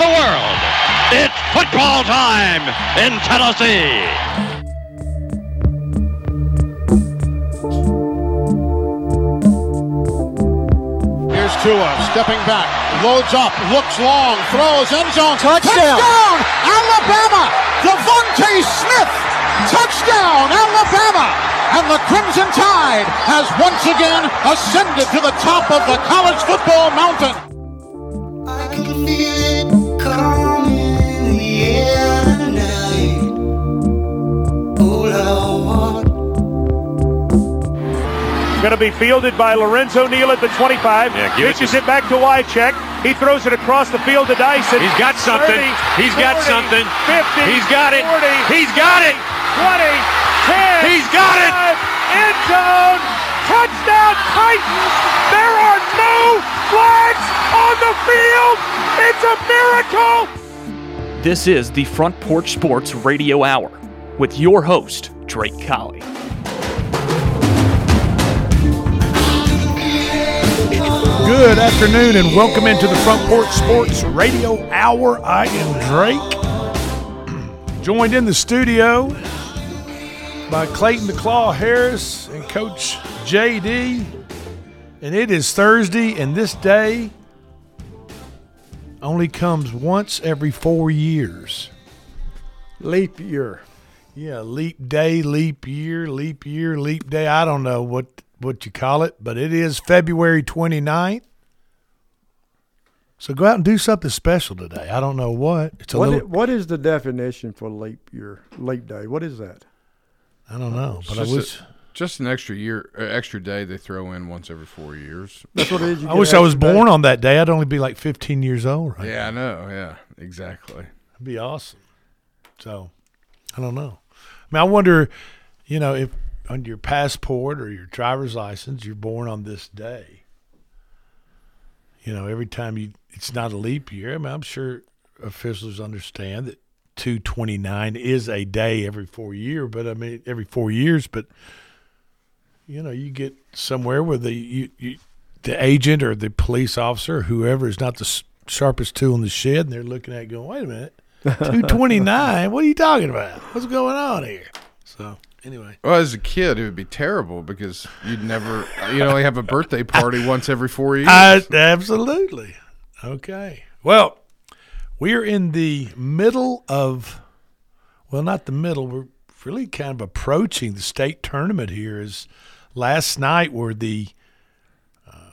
the world. It's football time in Tennessee. Here's Tua stepping back, loads up, looks long, throws end zone. Touchdown. Touchdown! Alabama! DeVonta Smith! Touchdown, Alabama! And the Crimson Tide has once again ascended to the top of the college football mountain. Going to be fielded by Lorenzo Neal at the 25. Yeah, give it to- it back to Wycheck. He throws it across the field to Dyson. He's got something. 30, He's got something. 50. He's got it. 40, He's got it. 20, 10. He's got it. End zone. Touchdown Titans. There are no flags on the field. It's a miracle. This is the Front Porch Sports Radio Hour with your host, Drake Colley. Good afternoon and welcome into the Front Porch Sports Radio Hour. I am Drake, joined in the studio by Clayton the Claw Harris and Coach JD. And it is Thursday, and this day only comes once every four years. Leap year. Yeah, leap day, leap year, leap year, leap day. I don't know what what you call it, but it is February 29th. So go out and do something special today. I don't know what. It's a What, little i- what is the definition for leap year? Leap day. What is that? I don't know, but I just, wish a- just an extra year, uh, extra day they throw in once every four years. That's what it is. You I wish I was day? born on that day. I'd only be like 15 years old right Yeah, I know. Yeah, exactly. That'd be awesome. So, I don't know. I mean, I wonder, you know, if on your passport or your driver's license you're born on this day. You know, every time you, it's not a leap year. I mean, I'm sure officials understand that 229 is a day every four year, but I mean, every four years. But you know, you get somewhere where the you, you the agent or the police officer, or whoever is not the sharpest tool in the shed, and they're looking at it going, wait a minute, 229? what are you talking about? What's going on here? So, anyway. Well, as a kid, it would be terrible because you'd never, you only have a birthday party once every four years. I, absolutely. Okay. Well, we're in the middle of, well, not the middle. We're really kind of approaching the state tournament here. Is last night were the uh,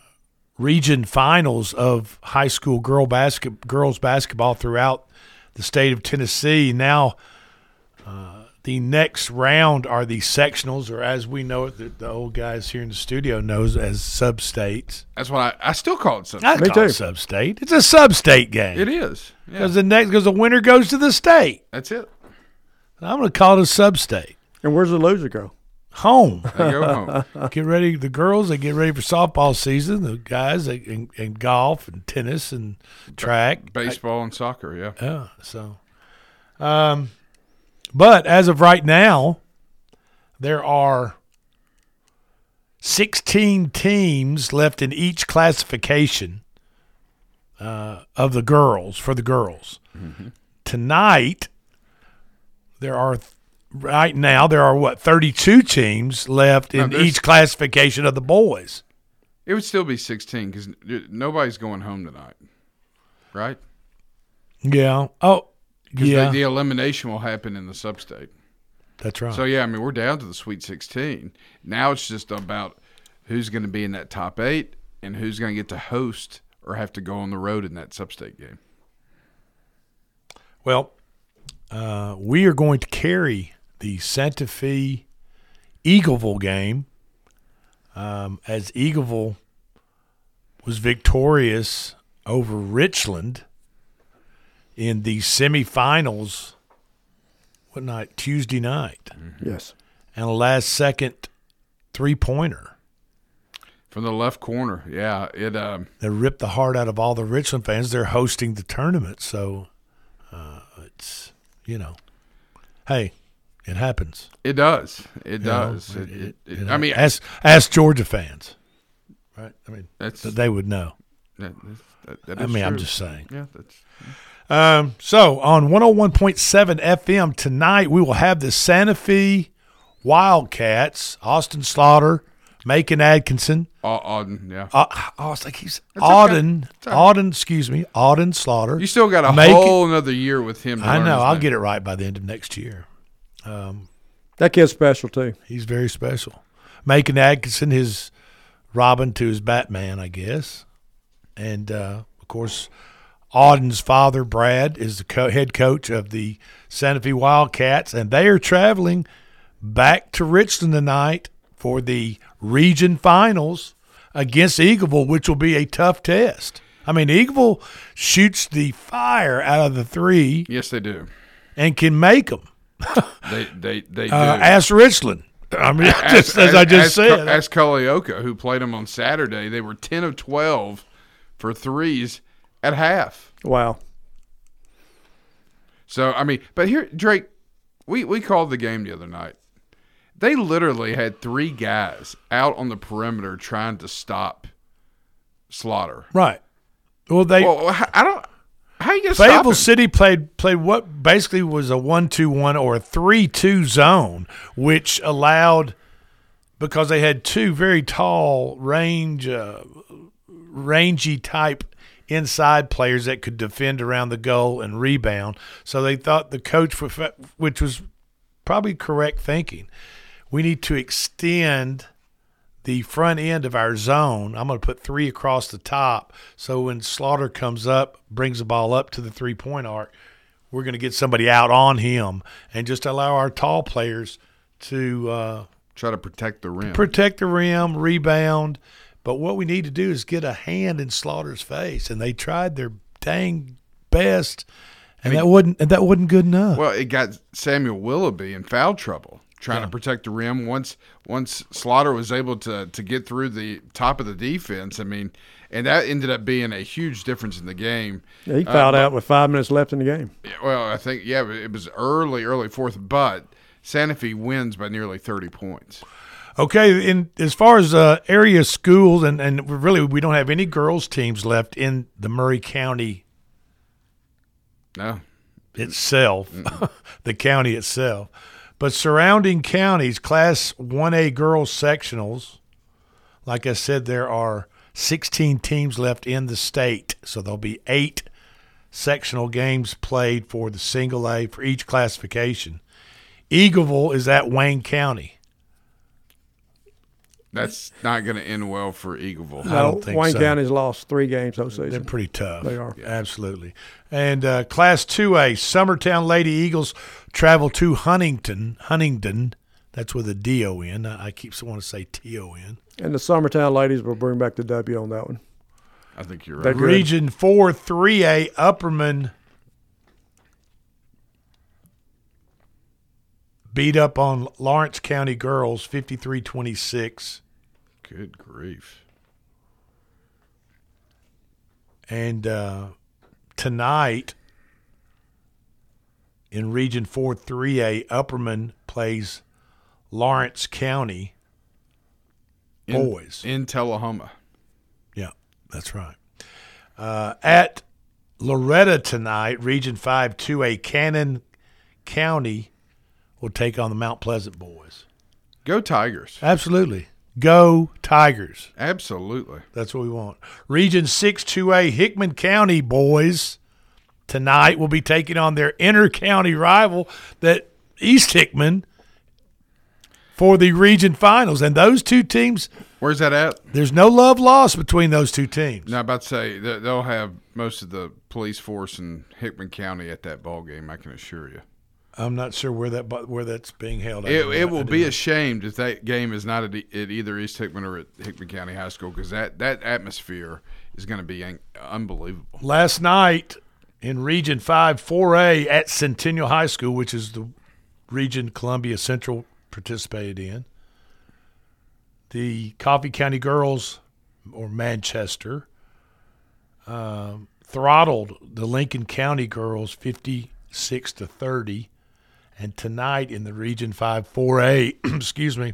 region finals of high school girl basket girls basketball throughout the state of Tennessee. Now, uh, the next round are the sectionals, or as we know it, the, the old guys here in the studio knows as sub states. That's why I, I still call it something. I Me call too. sub-state. It's a sub-state game. It is. Yeah, Because the next, because the winner goes to the state. that's it. I'm going to call it a sub-state. And where's the loser go? Home. They go home. get ready. The girls they get ready for softball season. The guys they and, and golf and tennis and track. Baseball and soccer. Yeah. Yeah. So, um, but as of right now, there are 16 teams left in each classification uh, of the girls for the girls. Tonight, there are right now there are what 32 teams left in there's- each classification of the boys. It would still be 16 because nobody's going home tonight, right? Yeah. Oh, 'Cause yeah. the, the elimination will happen in the sub-state. that's right. So yeah, I mean we're down to the Sweet 16. Now it's just about who's going to be in that top eight and who's going to get to host or have to go on the road in that sub-state game. Well, uh, we are going to carry the Santa Fe Eagleville game um, as Eagleville was victorious over Richland in the semifinals. What night? Tuesday night, Yes. and a last second three pointer From the left corner, yeah, it um, that ripped the heart out of all the Richland fans. They're hosting the tournament, so uh, it's you know, hey, it happens. it does, it You know, does. It, it, it, you I mean, ask ask Georgia fans, right? I mean, that's they would know. that, that, that I is mean, I'm just saying. yeah, that's Um, so on 101.7 FM tonight, we will have the Santa Fe Wildcats, Austin Slaughter, Macon Atkinson. Au- Auden, yeah. Uh, oh, it's like he's okay. Auden, It's all right. Auden, excuse me, Auden Slaughter. You still got a Macon- whole another year with him. To I know. I'll name. get it right by the end of next year. That kid's special too. He's very special. Macon Atkinson, his Robin to his Batman, I guess. And uh, of course, Auden's father, Brad, is the co- head coach of the Santa Fe Wildcats, and they are traveling back to Richland tonight for the region finals against Eagleville, which will be a tough test. I mean, Eagleville shoots the fire out of the three Yes, they do. and can make them. They they they do. Uh, ask Richland. I mean, just as, I just said. ask Culleoka, who played them on Saturday, they were 10 of 12 for threes at half. Wow. So, I mean, but here, Drake, we, we called the game the other night. They literally had three guys out on the perimeter trying to stop Slaughter. right. Well, they Well, I don't. How you gonna stop Fayetteville? City played played what basically was a one-two-one or a three-two zone, which allowed because they had two very tall range, uh, rangy type inside players that could defend around the goal and rebound. So they thought the coach, which was probably correct thinking, we need to extend the front end of our zone. I'm going to put three across the top. So when Slaughter comes up, brings the ball up to the three point arc, we're going to get somebody out on him and just allow our tall players to uh, Try to protect the rim. protect the rim, rebound. But what we need to do is get a hand in Slaughter's face, and they tried their dang best, and that wasn't and that wasn't good enough. Well, it got Samuel Willoughby in foul trouble trying to protect the rim. Once once Slaughter was able to to get through the top of the defense, I mean, and that ended up being a huge difference in the game. Yeah, he Uh, fouled but- out with five minutes left in the game. Well, I think yeah, it was early, early fourth, but Santa Fe wins by nearly thirty points. Okay, in as far as uh, area schools, and and really we don't have any girls teams left in the Maury County No, itself, the county itself. But surrounding counties, Class 1A girls sectionals, like I said, there are 16 teams left in the state. So there'll be eight sectional games played for the single A for each classification. Eagleville is at Wayne County. That's not going to end well for Eagleville. I don't think Wayne so. County's lost three games this They're pretty tough. They are. Absolutely. And uh, Class 2A, Summertown Lady Eagles travel to Huntingdon. Huntingdon. That's with a D O N. I I keep wanting to say T O N. And the Summertown ladies will bring back the W on that one. I think you're right. good. Region 4 3A, Upperman beat up on Lawrence County girls 53 26. Good grief. And uh, tonight in Region 4 3A, Upperman plays Lawrence County In- boys. in Tullahoma. Yeah, that's right. Uh, at Loretto tonight, Region 5 2A, Cannon County will take on the Mount Pleasant boys. Go Tigers. Absolutely. Go Tigers. Absolutely. That's what we want. Region 6 2A, Hickman County boys tonight will be taking on their inter county rival, that East Hickman, for the region finals. And those two teams, Where's that at? there's no love lost between those two teams. Now, I'm about to say they'll have most of the police force in Hickman County at that ball game. I can assure you. I'm not sure where that where that's being held. I It, it will be a shame if that game is not at, at either East Hickman or at Hickman County High School because that, that atmosphere is going to be unbelievable. last night in Region 5 4A at Centennial High School, which is the region Columbia Central participated in. The Coffee County girls, or Manchester, um, throttled the Lincoln County girls 56 to 30. And tonight in the Region 5 4A, excuse me,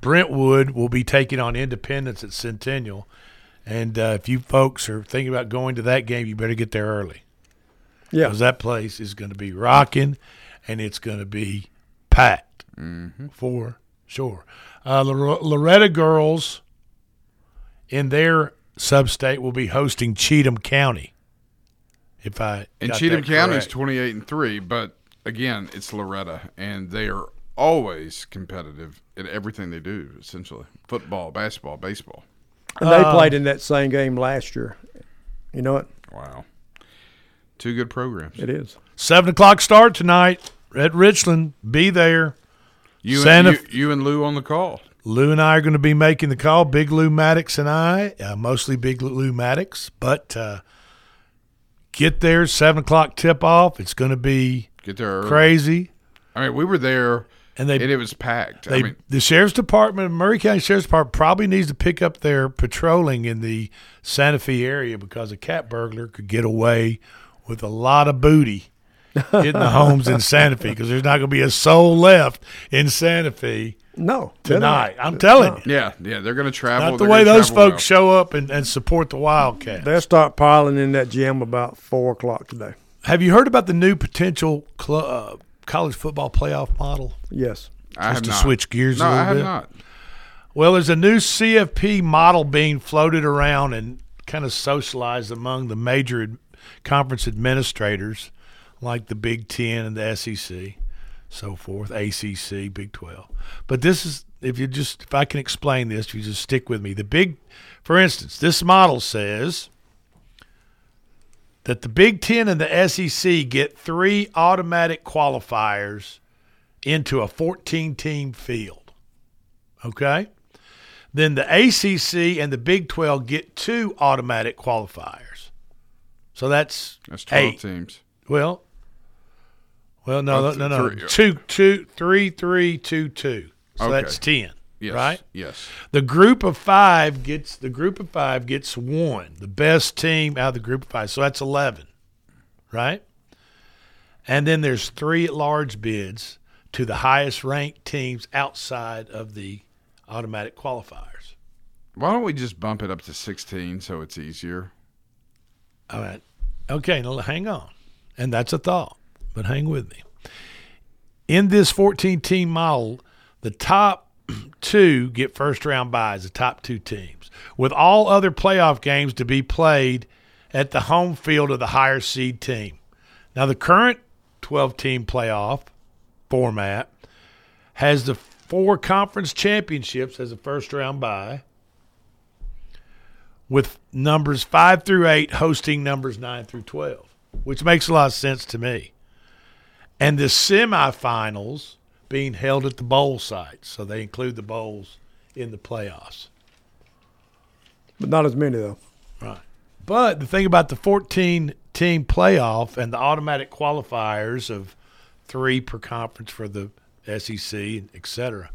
Brentwood will be taking on Independence at Centennial. And uh, if you folks are thinking about going to that game, you better get there early. Yeah. because that place is going to be rocking, and it's going to be packed for sure. Uh, Lor- Loretto girls in their sub-state will be hosting Cheatham County. If I And Cheatham County is 28 and 3, but again, it's Loretto, and they are always competitive in everything they do, essentially football, basketball, baseball. And they Um, played in that same game last year. You know it? Wow. Two good programs. It is. seven o'clock start tonight at Richland. Be there. You, Santa- and, you, you and Lou on the call. Lou and I are going to be making the call. Big Lou Maddox and I, uh, mostly Big Lou Maddox, but uh, get there seven o'clock tip off. It's going to be Get there early. crazy, I mean, we were there, and they and it was packed. They, I mean, the sheriff's department, Maury County Sheriff's Department, probably needs to pick up their patrolling in the Santa Fe area because a cat burglar could get away with a lot of booty hitting the homes in Santa Fe because there's not going to be a soul left in Santa Fe No. tonight. I'm telling you. yeah, yeah, they're going to travel. Not the way those travel folks show up and, and support the Wildcats. They'll start piling in that gym about four o'clock today. Have you heard about the new potential cl- uh, college football playoff model? Yes. well. I Just have to not. switch gears a No, little I have bit? not. Well, there's a new CFP model being floated around and kind of socialized among the major ad- conference administrators, like the Big Ten and the SEC, so forth, ACC, Big Twelve. But this is, if you just, if I can explain this, if you just stick with me. The big, for instance, this model says that the Big Ten and the SEC get three automatic qualifiers into a 14 team field. Okay? Then the ACC and the Big 12 get two automatic qualifiers. So that's, That's 12 eight. teams. Well, well, no, Oh, no, no, three. Uh, two, two, three, three, two, two. So Okay. that's ten, Yes. right? Yes. The group of five gets the group of five gets one, the best team out of the group of five. So that's eleven, right? And then there's three at large bids to the highest ranked teams outside of the automatic qualifiers. Why don't we just bump it up to 16 so it's easier? All right. Okay, now hang on. And that's a thought, but hang with me. In this 14 team model, the top two get first round buys, the top two teams, with all other playoff games to be played at the home field of the higher seed team. Now, the current 12 team playoff format has the four conference championships as a first round bye with numbers 5 through 8 hosting numbers 9 through 12, which makes a lot of sense to me. And the semifinals being held at the bowl sites, so they include the bowls in the playoffs. But not as many, though. Right. But the thing about the 14 team playoff and the automatic qualifiers of three per conference for the SEC, et cetera,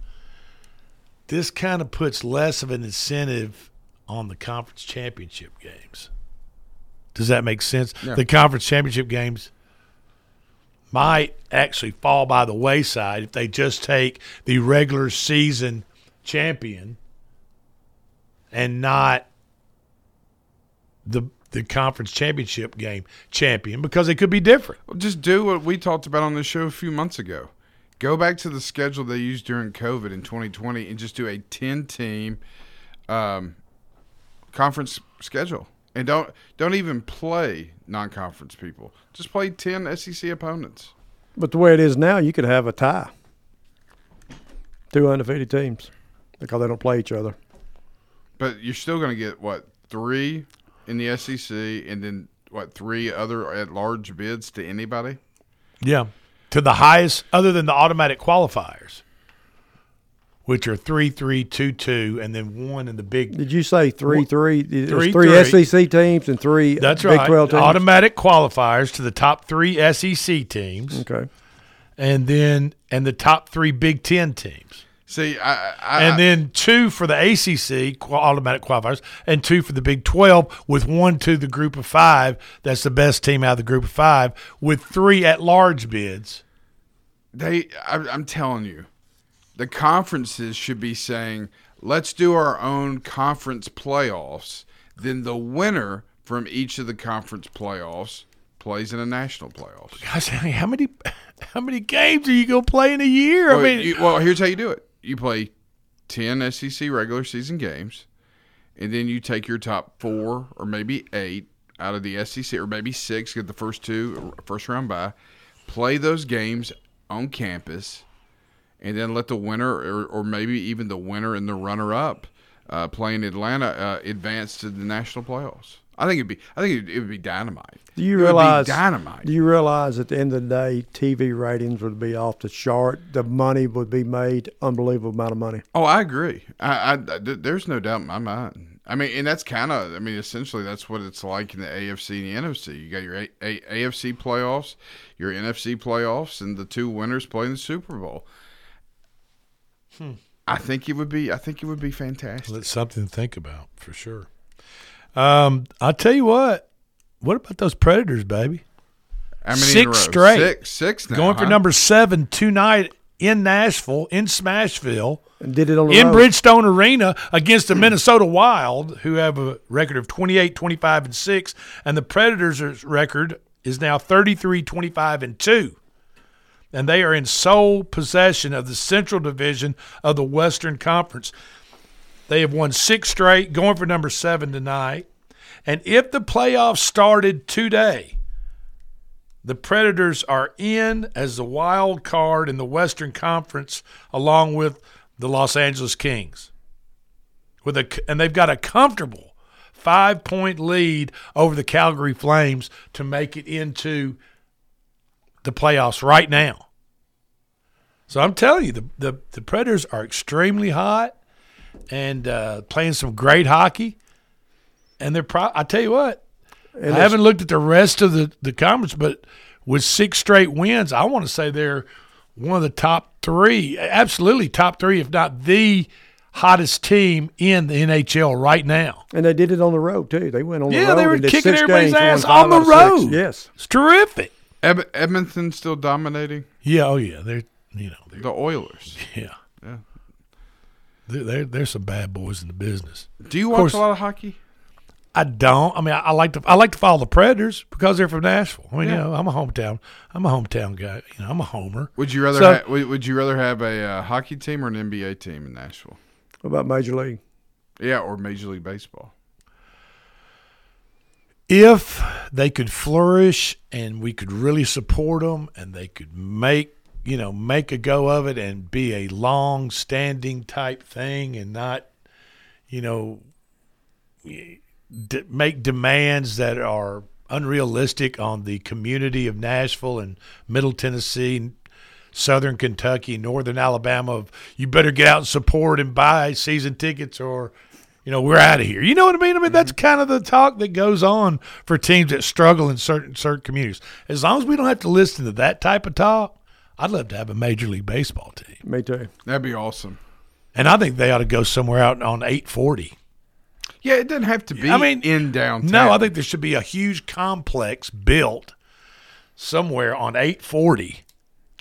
this kind of puts less of an incentive on the conference championship games. Does that make sense? The conference championship games might actually fall by the wayside if they just take the regular season champion and not the the conference championship game champion because it could be different. Well, just do what we talked about on the show a few months ago. Go back to the schedule they used during COVID in 2020 and just do a 10 team um, conference schedule. And don't don't even play non-conference people. Just play 10 SEC opponents. But the way it is now, you could have a tie. Two undefeated teams because they don't play each other. But you're still going to get what three in the SEC, and then what three other at large bids to anybody? Yeah. To the highest other than the automatic qualifiers, which are three, three, two, two, and then one in the big Did you say three, three? There's Three, three, three. SEC teams and three that's Big right. 12 teams? Automatic qualifiers to the top three SEC teams Okay. and then and the top three Big Ten teams. See, I, I and then two for the ACC automatic qualifiers, and two for the Big Twelve, with one to the Group of Five. That's the best team out of the Group of Five, with three at-large bids. They, I, I'm telling you, the conferences should be saying, let's do our own conference playoffs. Then the winner from each of the conference playoffs plays in a national playoffs. I mean, how many how many games are you gonna play in a year? Well, I mean, you- well, here's how you do it: you play ten SEC regular season games, and then you take your top four or maybe eight out of the SEC, or maybe six, get the first two first round by, play those games on campus, and then let the winner, or, or maybe even the winner and the runner up, uh, playing Atlanta, uh, advance to the national playoffs. I think it'd be, I think it'd, it would be dynamite. Do you It realize dynamite? Do you realize at the end of the day, TV ratings would be off the chart. The money would be made unbelievable amount of money. Oh, I agree. I, I th- there's no doubt in my mind. I mean, and that's kind of, I mean, essentially that's what it's like in the AFC and the NFC. You got your a- a- AFC playoffs, your NFC playoffs, and the two winners play in the Super Bowl. I think it would be. I think it would be fantastic. that's something to think about for sure. Um, I'll tell you what. What about those Predators, baby? How many in a Six row? straight. Six, six now, Going for number seven tonight in Nashville, in Smashville, And did it on the in road. Bridgestone Arena against the Minnesota Wild, who have a record of 28, 25, and 6. And the Predators' record is now 33, 25, and 2. And they are in sole possession of the Central Division of the Western Conference. They have won six straight, going for number seven tonight. And if the playoffs started today, the Predators are in as the wild card in the Western Conference, along with the Los Angeles Kings. With a and they've got a comfortable five point lead over the Calgary Flames to make it into the playoffs right now. So I'm telling you, the the, the Predators are extremely hot and uh, playing some great hockey. And they're pro- I tell you what, I haven't looked at the rest of the, the conference, but with six straight wins, I want to say they're one of the top three, absolutely top three, if not the hottest team in the NHL right now. And they did it on the road too. They went on the road. Yeah, they were kicking everybody's ass on the of six. road. Yes. It's terrific. Ed- Edmonton still dominating Yeah, oh yeah, they're you know they're, the Oilers. yeah Yeah. There, there, there's some bad boys in the business. Do you Of watch course- a lot of hockey? I don't. I mean, I, I like to. I like to follow the Predators because they're from Nashville. I mean, Yeah. you know, I'm a hometown. I'm a hometown guy. You know, I'm a homer. Would you rather So- ha- would, would you rather have a uh, hockey team or an NBA team in Nashville? What about Major League? Yeah, or Major League Baseball. If they could flourish and we could really support them and they could make you know make a go of it and be a long standing type thing and not you know d- make demands that are unrealistic on the community of Nashville and Middle Tennessee Southern Kentucky, Northern Alabama. Of you better get out and support and buy season tickets, or you know we're out of here. You know what I mean? I mean that's mm-hmm. kind of the talk that goes on for teams that struggle in certain certain communities. As long as we don't have to listen to that type of talk, I'd love to have a Major League Baseball team, Me too. That'd be awesome. and I think they ought to go somewhere out on eight forty. Yeah, it doesn't have to be. I mean, in downtown. No, I think there should be a huge complex built somewhere on 840.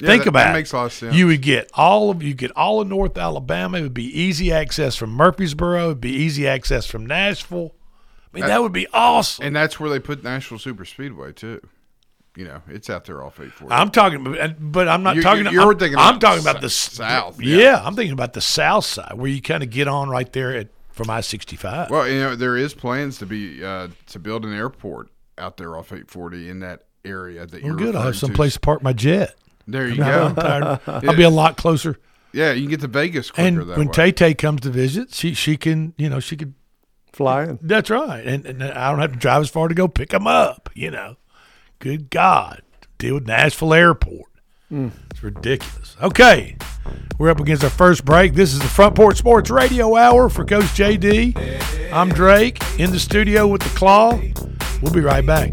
Yeah, Think that- about that it. makes a lot of sense. You would get all of you get all of North Alabama. It would be easy access from Murfreesboro. It would be easy access from Nashville. I mean, that would be awesome. and that's where they put Nashville Super Speedway too. You know, it's out there off eight forty. I'm talking, but I'm not You're- talking. you're I'm, thinking I'm about talking about the south, Yeah. yeah. I'm thinking about the south side where you kind of get on right there at from I-65. Well, you know, there is plans to be uh, to build an airport out there off eight forty in that area that well, you're good. I'll have some place to park my jet. There you I'm go. tired. I'll be a lot closer. Yeah, you can get to Vegas quicker And that when way. Tay Tay comes to visit, she she can you know she could. Flying. That's right, and, and I don't have to drive as far to go pick them up. You know, good God, deal with Nashville Airport. Mm. It's ridiculous. Okay, we're up against our first break. This is the Front Porch Sports Radio Hour for Coach JD. I'm Drake in the studio with the Claw. We'll be right back.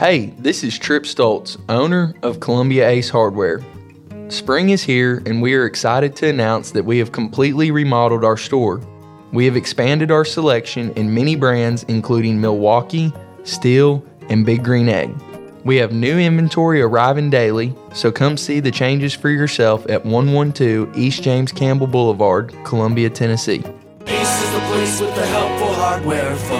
Hey, this is Trip Stoltz, owner of Columbia Ace Hardware. Spring is here, and we are excited to announce that we have completely remodeled our store. We have expanded our selection in many brands, including Milwaukee, Stihl, and Big Green Egg. We have new inventory arriving daily, so come see the changes for yourself at 112 East James Campbell Boulevard, Columbia, Tennessee. Ace is the place with the helpful hardware.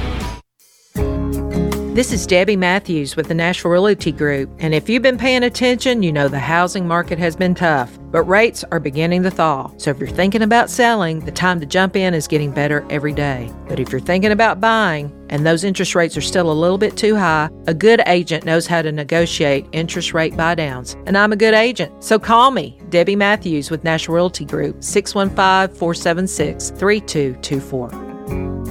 This is Debbie Matthews with the Nashville Realty Group, and if you've been paying attention, you know the housing market has been tough, but rates are beginning to thaw. So if you're thinking about selling, the time to jump in is getting better every day. But if you're thinking about buying and those interest rates are still a little bit too high, a good agent knows how to negotiate interest rate buy downs, and I'm a good agent. So call me, Debbie Matthews with Nashville Realty Group, 615 476 3224.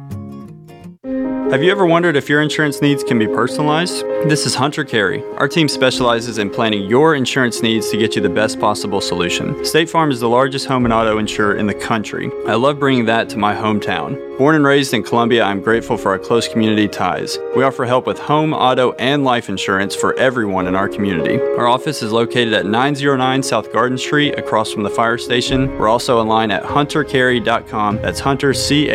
Have you ever wondered if your insurance needs can be personalized? This is Hunter Carey. Our team specializes in planning your insurance needs to get you the best possible solution. State Farm is the largest home and auto insurer in the country. I love bringing that to my hometown. Born and raised in Columbia, I'm grateful for our close community ties. We offer help with home, auto, and life insurance for everyone in our community. Our office is located at 909 South Garden Street across from the fire station. We're also online at huntercarey.com. That's hunter, C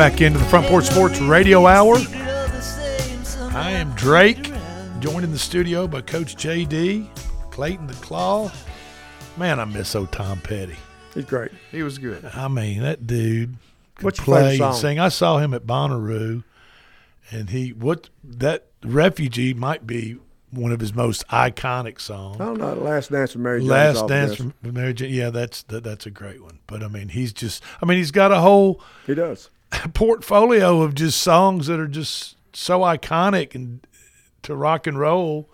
back into the Front Porch Sports Radio Hour. I am Drake, joined in the studio by Coach JD, Clayton the Claw. Man, I miss old Tom Petty. He's great. He was good. I mean, that dude could What's your play and sing. I saw him at Bonnaroo, and he what that refugee might be one of his most iconic songs. I don't know. Last Dance with Mary Jane. Last Dance from Mary Jane. Yeah, that's that, that's a great one. But I mean, he's just. I mean, he's got a whole. He does portfolio of just songs that are just so iconic and to rock and roll,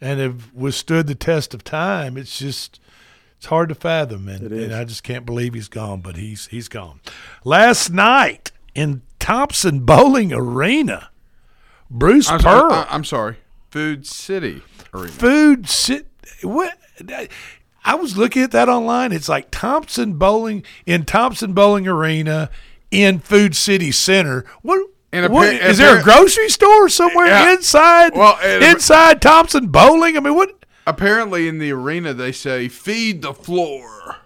and have withstood the test of time. It's just. It's hard to fathom, and, It is. and I just can't believe he's gone. But he's he's gone. Last night in Thompson-Boling Arena, Bruce I'm, Pearl. I, am sorry. Food City Arena. Food sit what I was looking at that online. It's like Thompson-Boling in Thompson-Boling Arena in Food City Center. What And what- appar- is there a grocery store somewhere Yeah. inside Well, and- inside Thompson-Boling? I mean, what Apparently, in the arena, they say, feed the floor.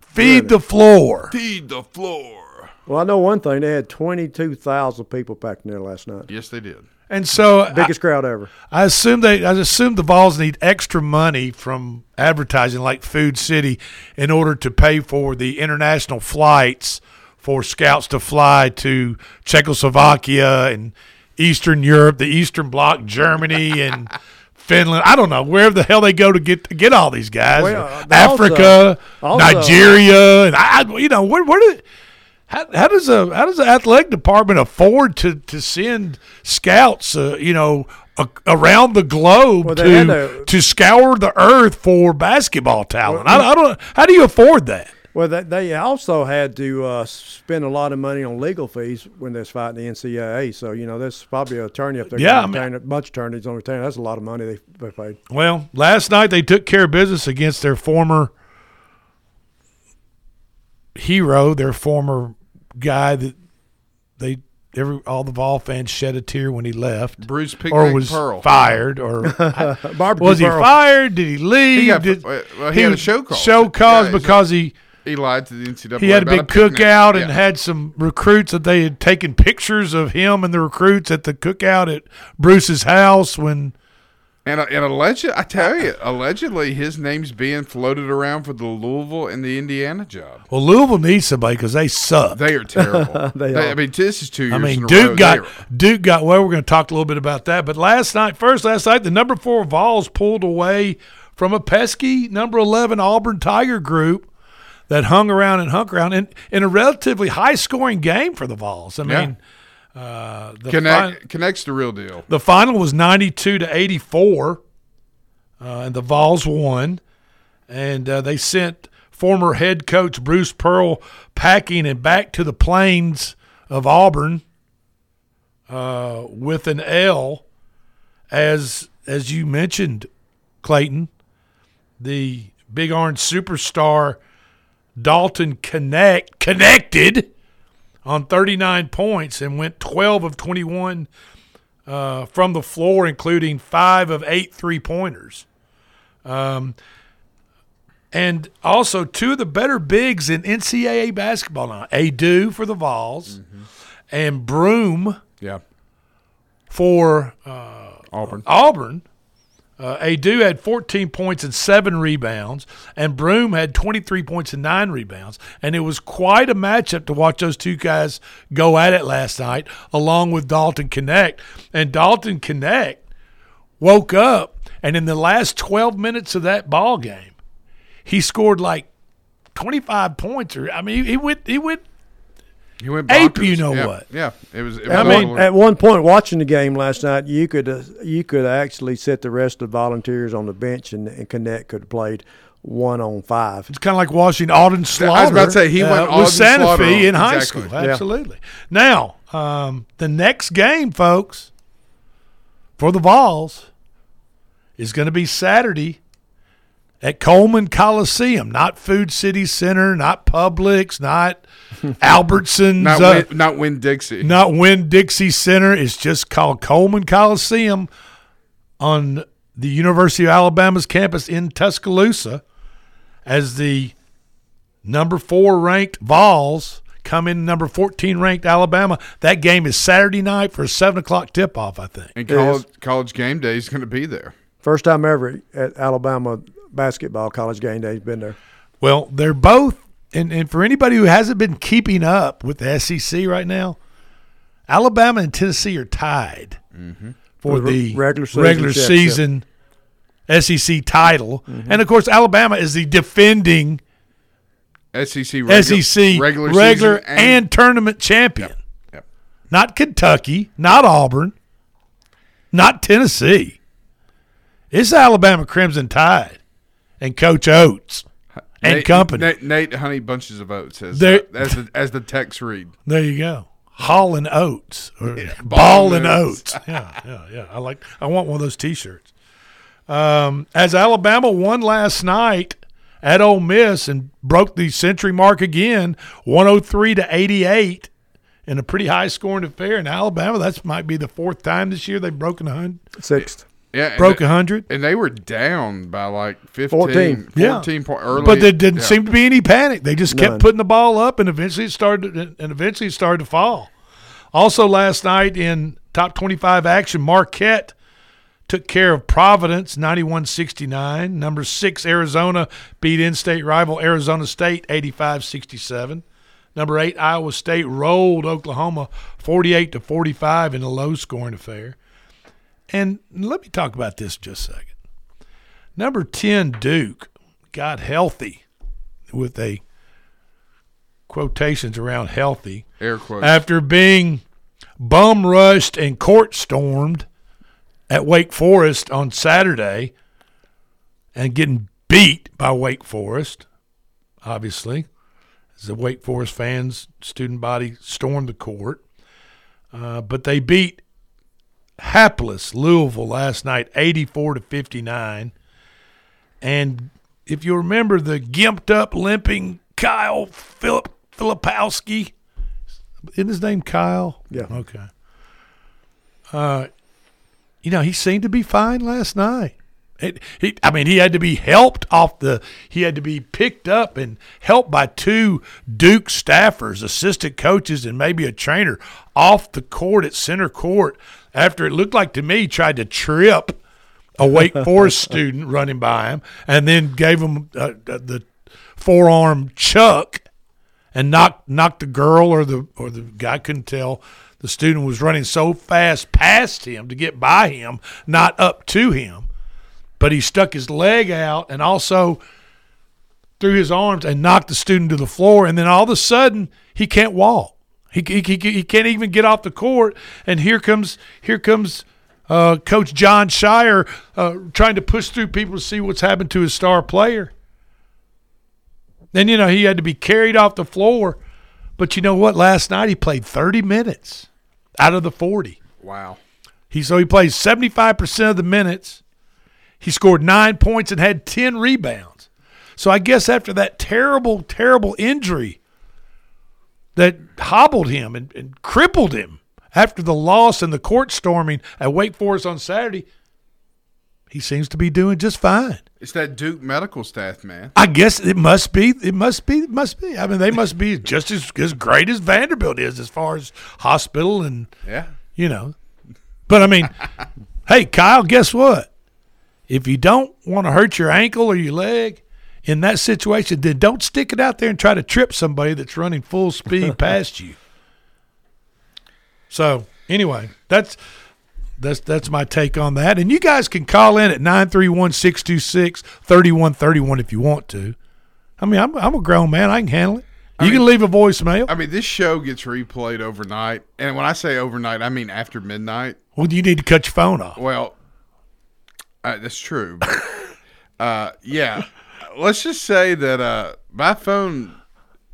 feed the floor? Feed the floor. Well, I know one thing. They had 22,000 people packed in there last night. Yes, they did. And so Biggest crowd ever. I assume they. I assume the Vols need extra money from advertising like Food City in order to pay for the international flights for scouts to fly to Czechoslovakia and Eastern Europe, the Eastern Bloc, Germany and Finland. I don't know where the hell they go to get to get all these guys. Well, Africa, also- Nigeria, and I, you know where where do how, how does a how does the athletic department afford to to send scouts uh, you know a, around the globe Well, to to- to scour the earth for basketball talent? I, I don't. How do you afford that? Well, they, they also had to uh, spend a lot of money on legal fees when they was fighting the NCAA. So you know, there's probably an attorney up there. Yeah, I going to mean- retain, a bunch of attorneys on retainer. That's a lot of money they, they paid. Well, last night they took care of business against their former hero, their former guy that they every all the Vol fans shed a tear when he left, Bruce or was Pearl. fired, or Barbecue was he Pearl. fired? Did he leave? He got- Did- well, he had a show cause. Show cause Yeah, he's a- because he He lied to the NCAA. he had a about big picnic. cookout and Yeah. had some recruits that they had taken pictures of him and the recruits at the cookout at Bruce's house when And, and alleged, I tell you, allegedly his name's being floated around for the Louisville and the Indiana job. well Louisville needs somebody because they suck. They are terrible. They I are. mean, this is two years. I in mean, a Duke row. got Duke got. Well, we're going to talk a little bit about that. But last night, first last night, the number four Vols pulled away from a pesky number eleven Auburn Tiger group that hung around and hung around in, in a relatively high scoring game for the Vols. I Yeah. mean, uh, the Knecht, fin- Knecht's the real deal. the final was ninety two to eighty four, uh, and the Vols won, and uh, they sent former head coach Bruce Pearl packing and back to the plains of Auburn uh, with an L, as as you mentioned, Clayton, the Big Orange superstar Dalton Knecht connected on 39 points and went 12 of 21 uh, from the floor, including five of eight three pointers. Um, and also two of the better bigs in NCAA basketball now. Aidoo for the Vols and Broome Yeah. for uh, Auburn. Auburn. Uh, Aidoo had 14 points and seven rebounds, and Broome had 23 points and nine rebounds. And it was quite a matchup to watch those two guys go at it last night, along with Dalton Knecht. And Dalton Knecht woke up, and in the last 12 minutes of that ball game, he scored like 25 points. Or I mean, he went he went He went ape. You know Yeah, what? Yeah, it was. It was I a mean, little- at one point watching the game last night, you could uh, you could actually set the rest of the volunteers on the bench, and, and Knecht could have played one on five. It's kind of like watching Alden Slaughter. I was about to say, he went uh, Alden with Santa Slaughter Fe on- in high exactly. school. Yeah. Absolutely. Now, um, the next game, folks, for the Vols is going to be Saturday at Coleman Coliseum, not Food City Center, not Publix, not Albertsons, not uh, win, not Winn-Dixie. not Winn-Dixie Center. It's just called Coleman Coliseum on the University of Alabama's campus in Tuscaloosa as the number four ranked Vols come in number 14 ranked Alabama. That game is Saturday night for a 7 o'clock tip off, I think. And college, college game day is going to be there. First time ever at Alabama basketball college game day. He's been there. Well, they're both, and, and for anybody who hasn't been keeping up with the SEC right now, Alabama and Tennessee are tied Mm-hmm. for For the the regular season regular championship. season SEC title. Mm-hmm. And of course, Alabama is the defending SEC regu- SEC regular, regular, season and, tournament champion. Yep. Not Kentucky, not Auburn, not Tennessee. It's Alabama Crimson Tide and Coach Oats and Nate, company. Nate, Nate Honey Bunches of Oats as, There- as the as the text read. There you go. Hall and Oats or Ball Ball and and Oats. Oats. yeah, yeah, yeah. I like. I want one of those T-shirts. Um, as Alabama won last night at Ole Miss and broke the century mark again, one hundred three to eighty eight, in a pretty high scoring affair in Alabama. That might be the fourth time this year they've broken a hundred. Sixth. Yeah, broke a hundred. and they were down by like 15, 14. 14 Yeah. point early. But there didn't Yeah. seem to be any panic. They just kept putting the ball up, and eventually it started. And eventually it started to fall. Also, last night in top twenty-five action, Marquette took care of Providence, 91-69. Number six, Arizona beat in-state rival Arizona State, 85-67. Number eight, Iowa State rolled Oklahoma, forty-eight to forty-five in a low-scoring affair. And let me talk about this just a second. Number 10, Duke, got healthy with a quotations around healthy Air quotes. after being bum rushed and court stormed at Wake Forest on Saturday and getting beat by Wake Forest, obviously. As the Wake Forest fans, student body stormed the court. Uh, but they beat hapless Louisville last night, 84 to 59. And if you remember the gimped up, limping Kyle Philip Filipowski, isn't his name Kyle? Yeah. Okay. Uh, you know, he seemed to be fine last night. It, he, I mean, he had to be helped off the. He had to be picked up and helped by two Duke staffers, assistant coaches, and maybe a trainer off the court at center court after it looked like to me he tried to trip a Wake Forest student running by him, and then gave him uh, the forearm chuck and knocked knocked the girl or the or the guy couldn't tell. The student was running so fast past him to get by him, not up to him, but he stuck his leg out and also threw his arms and knocked the student to the floor. And then all of a sudden, he can't walk. He he, he, he can't even get off the court. And here comes here comes uh, Coach Jon Scheyer uh, trying to push through people to see what's happened to his star player. Then, you know, he had to be carried off the floor. But you know what? Last night he played 30 minutes out of the 40. Wow. He so he plays 75% of the minutes. He scored 9 points and had 10 rebounds. So I guess after that terrible, terrible injury that hobbled him and, and crippled him after the loss and the court storming at Wake Forest on Saturday, he seems to be doing just fine. It's that Duke medical staff, man. I guess it must be. It must be. It must be. I mean, they must be just as, as great as Vanderbilt is as far as hospital and Yeah. you know. But I mean, hey, Kyle, guess what? If you don't want to hurt your ankle or your leg in that situation, then don't stick it out there and try to trip somebody that's running full speed past you. So anyway, that's that's that's my take on that. And you guys can call in at 931-626-3131 if you want to. I mean, I'm I'm a grown man. I can handle it. You can leave a voicemail. I mean, this show gets replayed overnight, and when I say overnight, I mean after midnight. Well, you need to cut your phone off. Well, uh, that's true. But, uh, yeah, let's just say that uh, my phone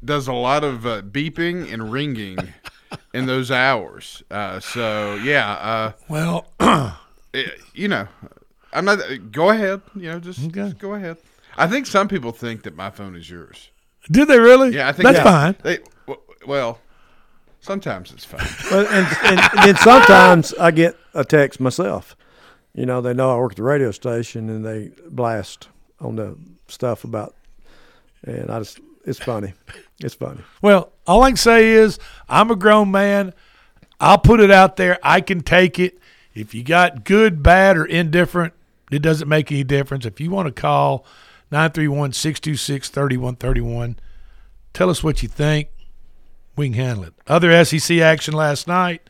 does a lot of uh, beeping and ringing in those hours. Uh, so yeah. Uh, well, it- you know, I'm not. Go ahead. You know, just, just go ahead. I think some people think that my phone is yours. Do they really? Yeah, I think that's they- fine. They, well, sometimes it's fine. Well, and, and, and then sometimes I get a text myself. You know, they know I work at the radio station and they blast on the stuff about, and I just, it's funny. It's funny. Well, all I can say is I'm a grown man. I'll put it out there. I can take it. If you got good, bad, or indifferent, it doesn't make any difference. If you want to call 931 626 3131, tell us what you think. We can handle it. Other SEC action last night,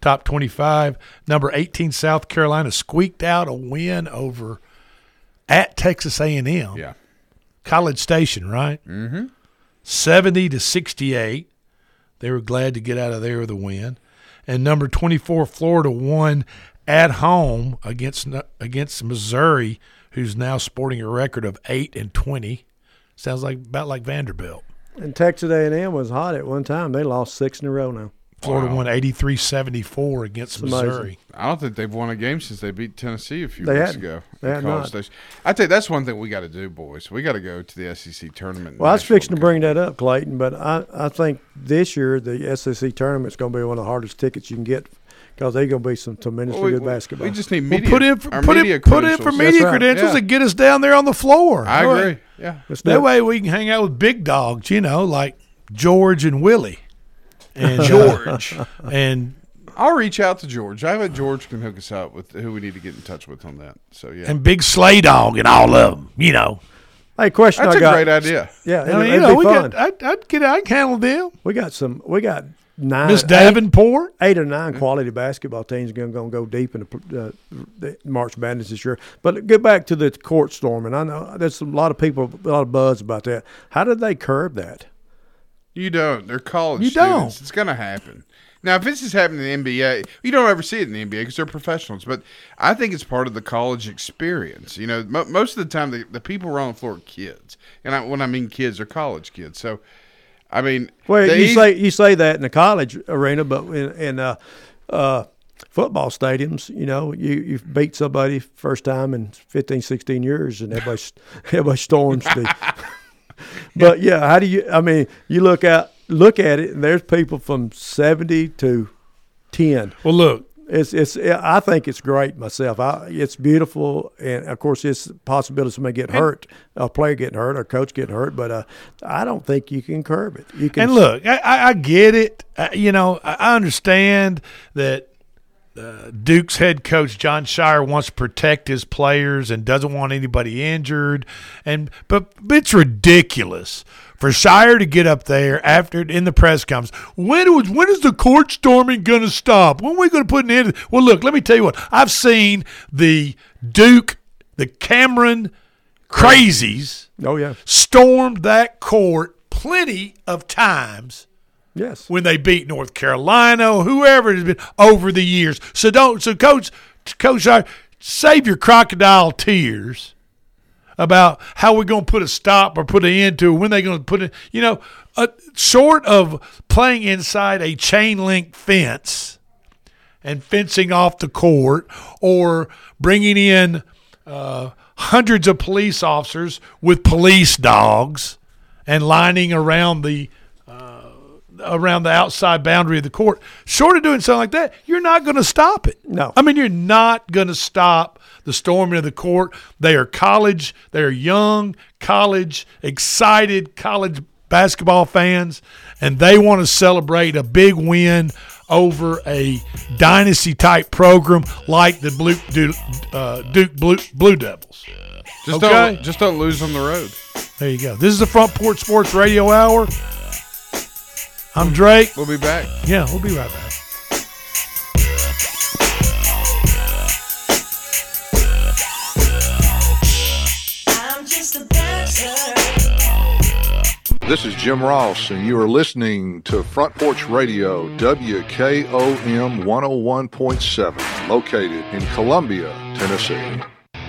top 25. Number 18, South Carolina squeaked out a win over at Texas A&M. Yeah. College Station, right? Mm-hmm. 70 to 68. They were glad to get out of there with a win. And number 24 Florida won at home against against Missouri, who's now sporting a record of 8 and 20. Sounds like about like Vanderbilt. And Texas A&M was hot at one time. They lost six in a row now. Florida won 83-74 against It's amazing. Missouri. I don't think they've won a game since they beat Tennessee a few They weeks hadn't. ago. They had not. Station. I tell you, that's one thing we got to do, boys. We got to go to the SEC tournament. Well, I was fixing to bring that up, Clayton, but I, I think this year the SEC tournament's going to be one of the hardest tickets you can get because they're going to be some tremendously Well, we- good basketball. we just need Well, media. put in for, put media in, put in for credentials. media right. credentials Yeah. and get us down there on the floor. I That agree. way- Yeah. That way we can hang out with big dogs, you know, like George and Willie. And uh, George. and I'll reach out to George. I bet George can hook us up with who we need to get in touch with on that. So yeah, and Big Slay Dog and all of them, you know. Hey, question that's I a got. great idea. Yeah, I it'd, mean, you know, we fun. got, I'd, I'd get, I can handle them. we got some. We got nine. Miss eight- Davenport. eight or nine quality basketball teams going to go deep in the, uh, the March Madness this year. But get back to the court storming. I know there's a lot of people, a lot of buzz about that. How did they curb that? You don't. They're college You students. don't. It's going to happen. Now, if this is happening in the NBA, you don't ever see it in the NBA because they're professionals. But I think it's part of the college experience. You know, mo- most of the time, the, the people around the floor are kids. And I, when I mean kids, they're college kids. So, I mean, Well, you say you say that in the college arena, but in, in uh, uh, football stadiums, you know, you you beat somebody first time in 15, 16 years, and everybody everybody storms the. But yeah, how do you? I mean, you look at look at it, and there's people from seventy to ten. Well, look, It's it's. I think it's great myself. I, it's beautiful, and of course, it's possibility somebody get hurt, a player getting hurt, or a coach getting hurt. But uh, I don't think you can curb it. You can And look, I, I I get it. Uh, you know, I I understand that uh, Duke's head coach Jon Scheyer wants to protect his players and doesn't want anybody injured, and but, it's ridiculous for Scheyer to get up there after in the press conference. When was when is the court storming going to stop? When are we going to put an end? Well, look, let me tell you what I've seen the Duke, the Cameron crazies Oh yeah. stormed that court plenty of times Yes. when they beat North Carolina, whoever it has been over the years. So don't so coach coach save your crocodile tears about how we're going to put a stop or put an end to it, when they're going to put it, you know, uh, short of playing inside a chain link fence and fencing off the court or bringing in uh, hundreds of police officers with police dogs and lining around the around the outside boundary of the court. Short of doing something like that, you're not going to stop it. No. I mean, you're not going to stop the storming of the court. They are college, they are young, college, excited college basketball fans, and they want to celebrate a big win over a dynasty type program like the Blue, Duke, uh, Duke Blue, Blue Devils. Just okay? don't just don't lose on the road. There you go. This is the Front Porch Sports Radio Hour. I'm Drake. We'll be back. Yeah, we'll be right back. I'm just a dancer. This is Jim Ross, and you are listening to Front Porch Radio, WKOM 101.7, located in Columbia, Tennessee.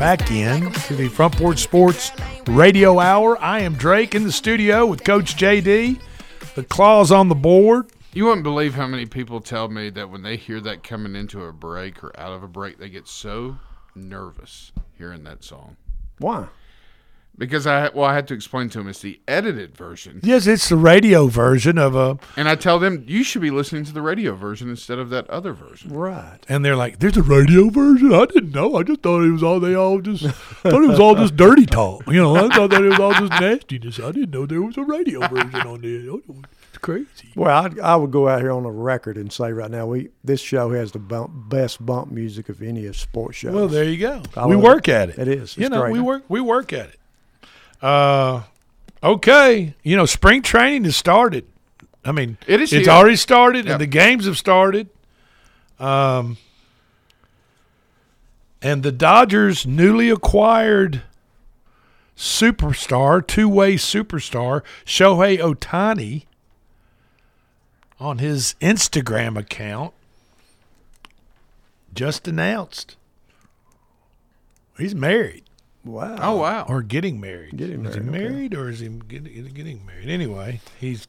back in to the Front Porch Sports Radio Hour. I am Drake in the studio with Coach JD. The claws on the board. You wouldn't believe how many people tell me that when they hear that coming into a break or out of a break, they get so nervous hearing that song. Why? Because I well, I had to explain to him it's the edited version. Yes, it's the radio version of a. And I tell them you should be listening to the radio version instead of that other version. Right. And they're like, "There's a radio version. I didn't know. I just thought it was all they all just thought it was all just dirty talk. You know, I thought that it was all just nastiness. I didn't know there was a radio version on there. It's crazy. Well, I, I would go out here on a record and say right now we this show has the bump, best bump music of any of sports shows. Well, there you go. I we love work at it. It is. You know, great. we work we work at it. Uh, okay. You know, spring training has started. I mean, It is It's here. already started, Yep. and the games have started. Um, and the Dodgers' newly acquired superstar, two-way superstar, Shohei Ohtani, on his Instagram account, just announced he's married. Wow. Oh wow. Or getting married. Getting Is he married, okay. or is he getting, getting married? Anyway, he's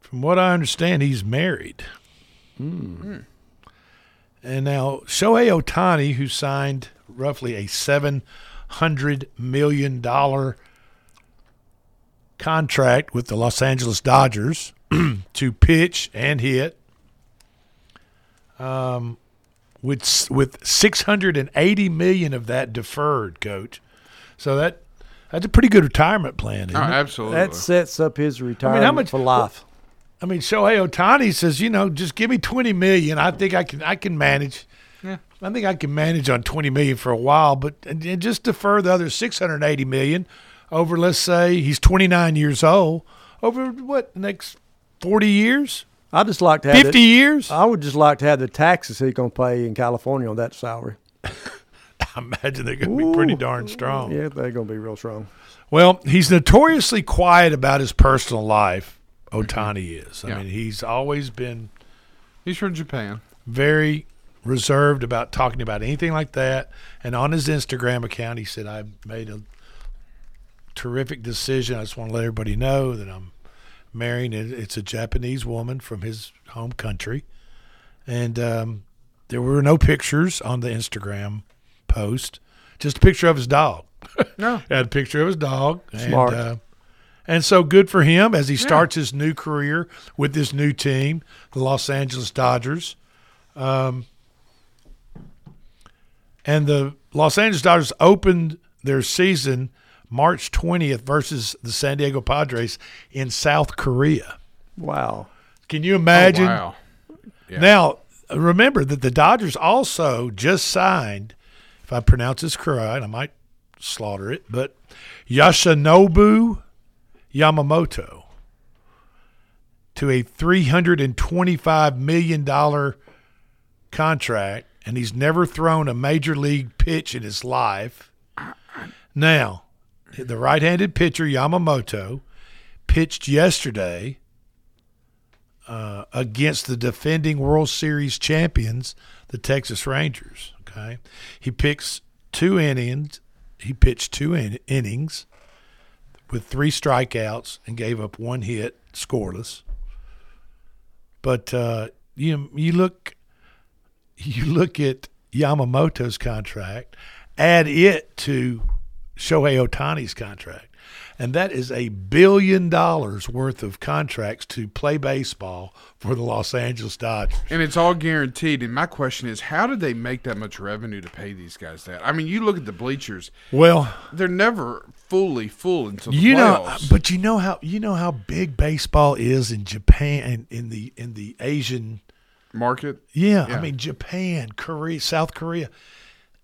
from what I understand, he's married. Hmm. And now Shohei Ohtani, who signed roughly a seven hundred million dollar contract with the Los Angeles Dodgers to pitch and hit, um, with with six hundred and eighty million of that deferred, coach. So that that's a pretty good retirement plan, isn't Oh, it? absolutely. That sets up his retirement much- for life. I mean, Shohei Ohtani says, you know, just give me twenty million. I think I can I can manage. Yeah. I think I can manage on twenty million for a while, but and, and just defer the other six hundred eighty million over. Let's say he's twenty nine years old. Over what next forty years? I just like to have 50 the- years? I would just like to have the taxes he's going to pay in California on that salary. I imagine they're going to be pretty darn strong. Yeah, they're going to be real strong. Well, he's notoriously quiet about his personal life. Ohtani mm-hmm. is. I Yeah. mean, he's always been He's from Japan. very reserved about talking about anything like that. And on his Instagram account, he said, "I made a terrific decision. I just want to let everybody know that I'm marrying. It's a Japanese woman from his home country, and um, there were no pictures on the Instagram post. Just a picture of his dog. No. had a picture of his dog. Smart. And, uh, and so good for him as he starts his new career with this new team, the Los Angeles Dodgers. Um, and the Los Angeles Dodgers opened their season March 20th versus the San Diego Padres in South Korea. Wow. Can you imagine? Oh, wow. Yeah. Now, remember that the Dodgers also just signed, if I pronounce this correct, I might slaughter it, but Yoshinobu Yamamoto to a $325 million contract, and he's never thrown a major league pitch in his life. Now, the right handed pitcher, Yamamoto, pitched yesterday uh, against the defending World Series champions, the Texas Rangers. Okay, he picks two innings. He pitched two in- innings with three strikeouts and gave up one hit, scoreless. But uh, you you look you look at Yamamoto's contract, add it to Shohei Ohtani's contract. And that is a billion dollars worth of contracts to play baseball for the Los Angeles Dodgers. And it's all guaranteed. And my question is, how did they make that much revenue to pay these guys that? I mean, you look at the bleachers. Well, they're never fully full until the you know, but you know how you know how big baseball is in Japan and in the in the Asian market. Yeah, Yeah. I mean Japan, Korea, South Korea.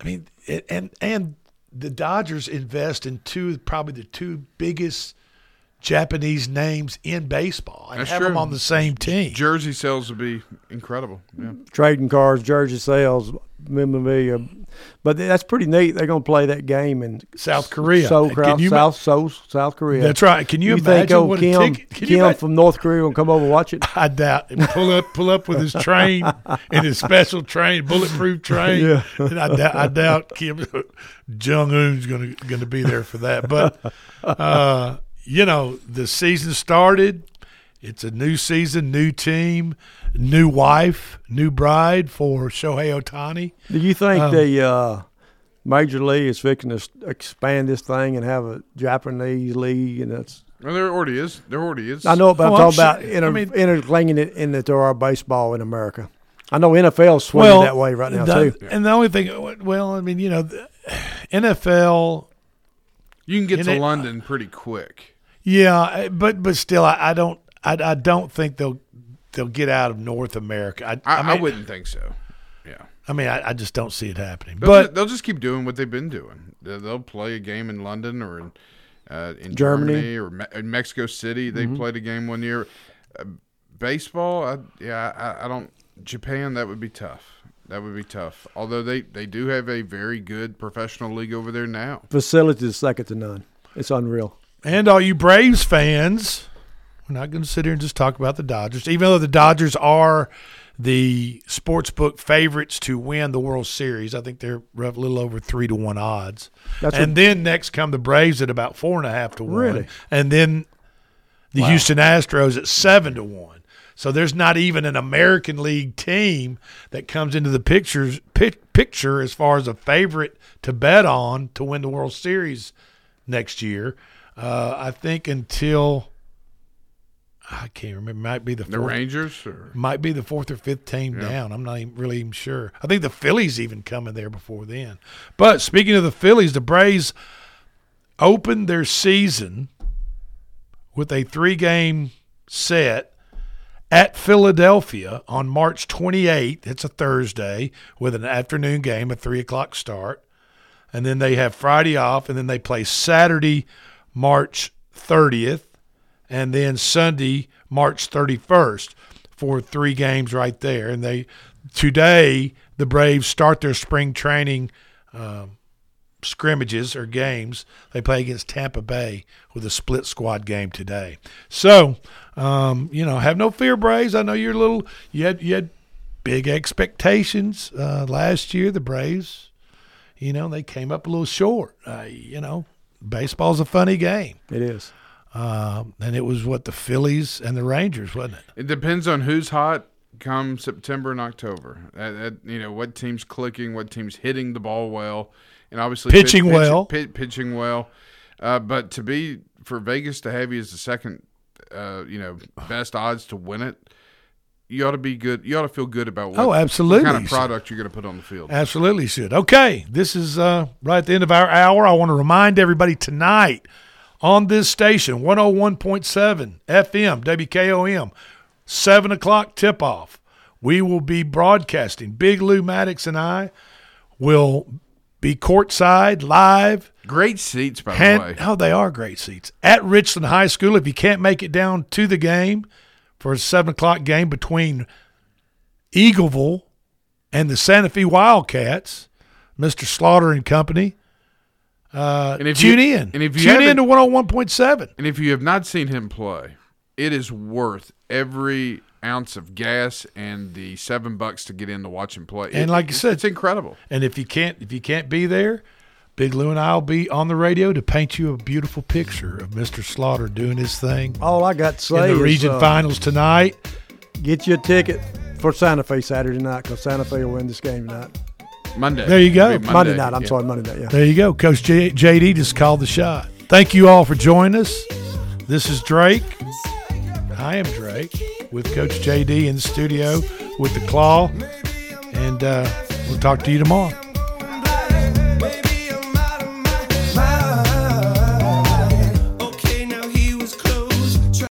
I mean, it, and and the Dodgers invest in two probably the two biggest Japanese names in baseball and That's have true. them on the same team. Jersey sales would be incredible. Yeah. trading cards, jersey sales, memorabilia. But that's pretty neat. They're going to play that game in South Korea. Seoul, Can you South, South, South Korea. That's right. Can you think imagine old what a Kim, ticket- Kim imagine- from North Korea will come over and watch it? I doubt. Pull up, pull up with his train and his special train, bulletproof train. Yeah. And I doubt, I doubt Kim Jong Un's going to going to be there for that. But uh, you know, the season started. It's a new season, new team, new wife, new bride for Shohei Ohtani. Do you think Um, the uh, Major League is fixing to expand this thing and have a Japanese league? And that's Well, there already is. There already is. I know, but Oh, I'm I'm talking about sure- inter- I mean- interlinking it into our baseball in America. I know NFL's swinging that way right now the- too. And the only thing, well, I mean, you know, the NFL. You can get And to it- London pretty quick. Yeah, but but still, I, I don't, I, I don't think they'll they'll get out of North America. I, I, I, mean, wouldn't think so. Yeah. I mean, I, I just don't see it happening. They'll But just, they'll just keep doing what they've been doing. They'll, they'll play a game in London or in, uh, in Germany. Germany, or Me- in Mexico City. They Mhm. played a game one year. Uh, baseball, I, yeah, I, I don't. Japan, that would be tough. That would be tough. Although they, they do have a very good professional league over there now. Facilities second to none. It's unreal. and all you Braves fans, we're not going to sit here and just talk about the Dodgers, even though the Dodgers are the sportsbook favorites to win the World Series. I think they're a little over three to one odds. That's and what- then next come the Braves at about four and a half to one. Really? And then the Wow. Houston Astros at seven to one. So there's not even an American League team that comes into the pictures pic, picture as far as a favorite to bet on to win the World Series next year. Uh, I think until I can't remember, might be the The fourth- Rangers or might be the fourth or fifth team Yeah. down. I'm not even really even sure. I think the Phillies even coming there before then. But speaking of the Phillies, the Braves opened their season with a three game set at Philadelphia on March 28th. It's a Thursday with an afternoon game, a three o'clock start. And then they have Friday off, and then they play Saturday, March 30th, and then Sunday, March 31st for three games right there. And they today the Braves start their spring training um, scrimmages or games. They play against Tampa Bay with a split squad game today. So, um, you know, have no fear, Braves. I know you're a little. You had you had big expectations uh, last year. The Braves, you know, they came up a little short. Uh, you know, baseball's a funny game. It is. Um, and it was what the Phillies and the Rangers, wasn't it? It depends on who's hot come September and October. That, that, you know what team's clicking, what team's hitting the ball well, and obviously Pitching pitch- well. pi- pitching well. Uh, but to be for Vegas to have you as the second, uh, you know, best odds to win it, you ought to be good. You ought to feel good about what, Oh, absolutely, what kind of product you're going to put on the field. Absolutely should. Okay, this is uh, right at the end of our hour. I want to remind everybody tonight on this station, 101.7 FM, WKOM, 7 o'clock tip off. We will be broadcasting. Big Lou Maddox and I will be courtside live. Great seats, by Hand- the way. Oh, they are great seats. At Richland High School, if you can't make it down to the game for a 7 o'clock game between Eagleville and the Santa Fe Wildcats, Mr. Slaughter and Company, uh, And if tune you- in. and if you tune in to 101.7. And if you have not seen him play, it is worth every ounce of gas and the seven bucks to get in to watch him play. And It- like you said, it's incredible. And if you can't, if you can't be there, Big Lou and I will be on the radio to paint you a beautiful picture of Mr. Slaughter doing his thing. All I got to say in the is, region uh, finals tonight. Get you a ticket for Santa Fe Saturday night because Santa Fe will win this game tonight. Monday. There you go. It'll Monday night. I'm yeah. sorry, Monday night. Yeah. There you go. Coach J- JD just called the shot. Thank you all for joining us. This is Drake. I am Drake with Coach JD in the studio with the Claw, and uh, we'll talk to you tomorrow.